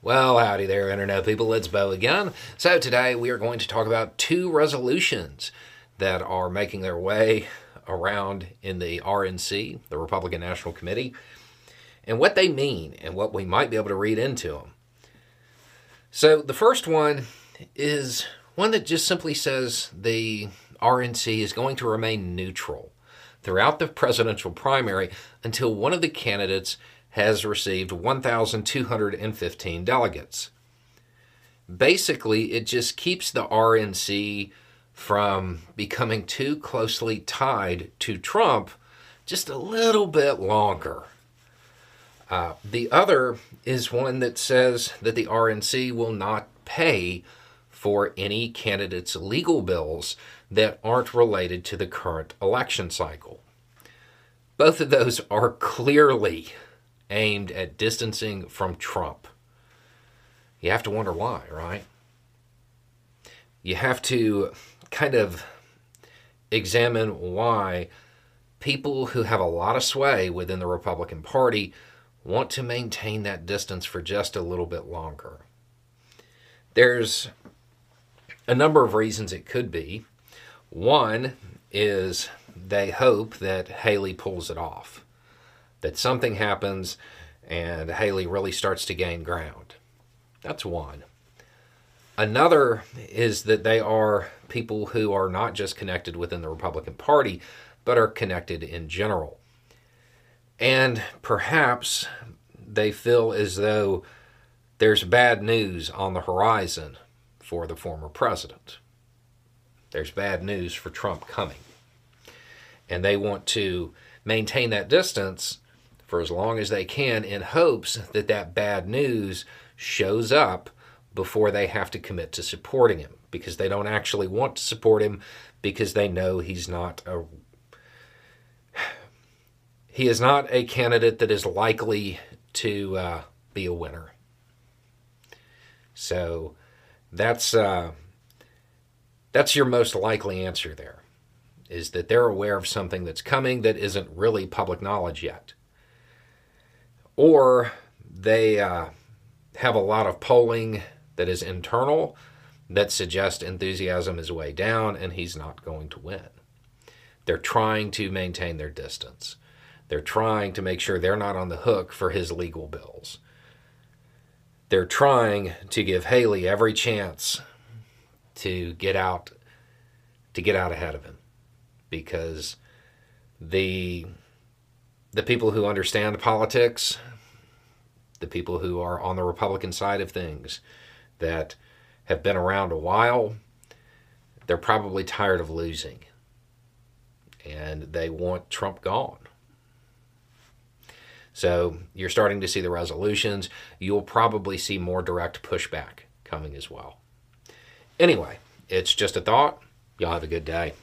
Well, howdy there, Internet people. It's Beau again. So, today we are going to talk about two resolutions that are making their way around in the RNC, the Republican National Committee, and what they mean and what we might be able to read into them. So, the first one is one that just simply says the RNC is going to remain neutral throughout the presidential primary until one of the candidates has received 1,215 delegates. Basically, it just keeps the RNC from becoming too closely tied to Trump just a little bit longer. Uh, the other is one that says that the RNC will not pay for any candidates' legal bills that aren't related to the current election cycle. Both of those are clearly aimed at distancing from Trump. You have to wonder why, right? You have to kind of examine why people who have a lot of sway within the Republican Party want to maintain that distance for just a little bit longer. There's a number of reasons it could be. One is they hope that Haley pulls it off that something happens and Haley really starts to gain ground. That's one. Another is that they are people who are not just connected within the Republican Party, but are connected in general. And perhaps they feel as though there's bad news on the horizon for the former president. There's bad news for Trump coming. And they want to maintain that distance for as long as they can in hopes that that bad news shows up before they have to commit to supporting him because they don't actually want to support him because they know he's not a he is not a candidate that is likely to uh, be a winner. So that's uh, that's your most likely answer there, is that they're aware of something that's coming that isn't really public knowledge yet or they uh, have a lot of polling that is internal that suggests enthusiasm is way down and he's not going to win. They're trying to maintain their distance. They're trying to make sure they're not on the hook for his legal bills. They're trying to give Haley every chance to get out to get out ahead of him because the the people who understand politics the people who are on the Republican side of things that have been around a while, they're probably tired of losing. And they want Trump gone. So you're starting to see the resolutions. You'll probably see more direct pushback coming as well. Anyway, it's just a thought. Y'all have a good day.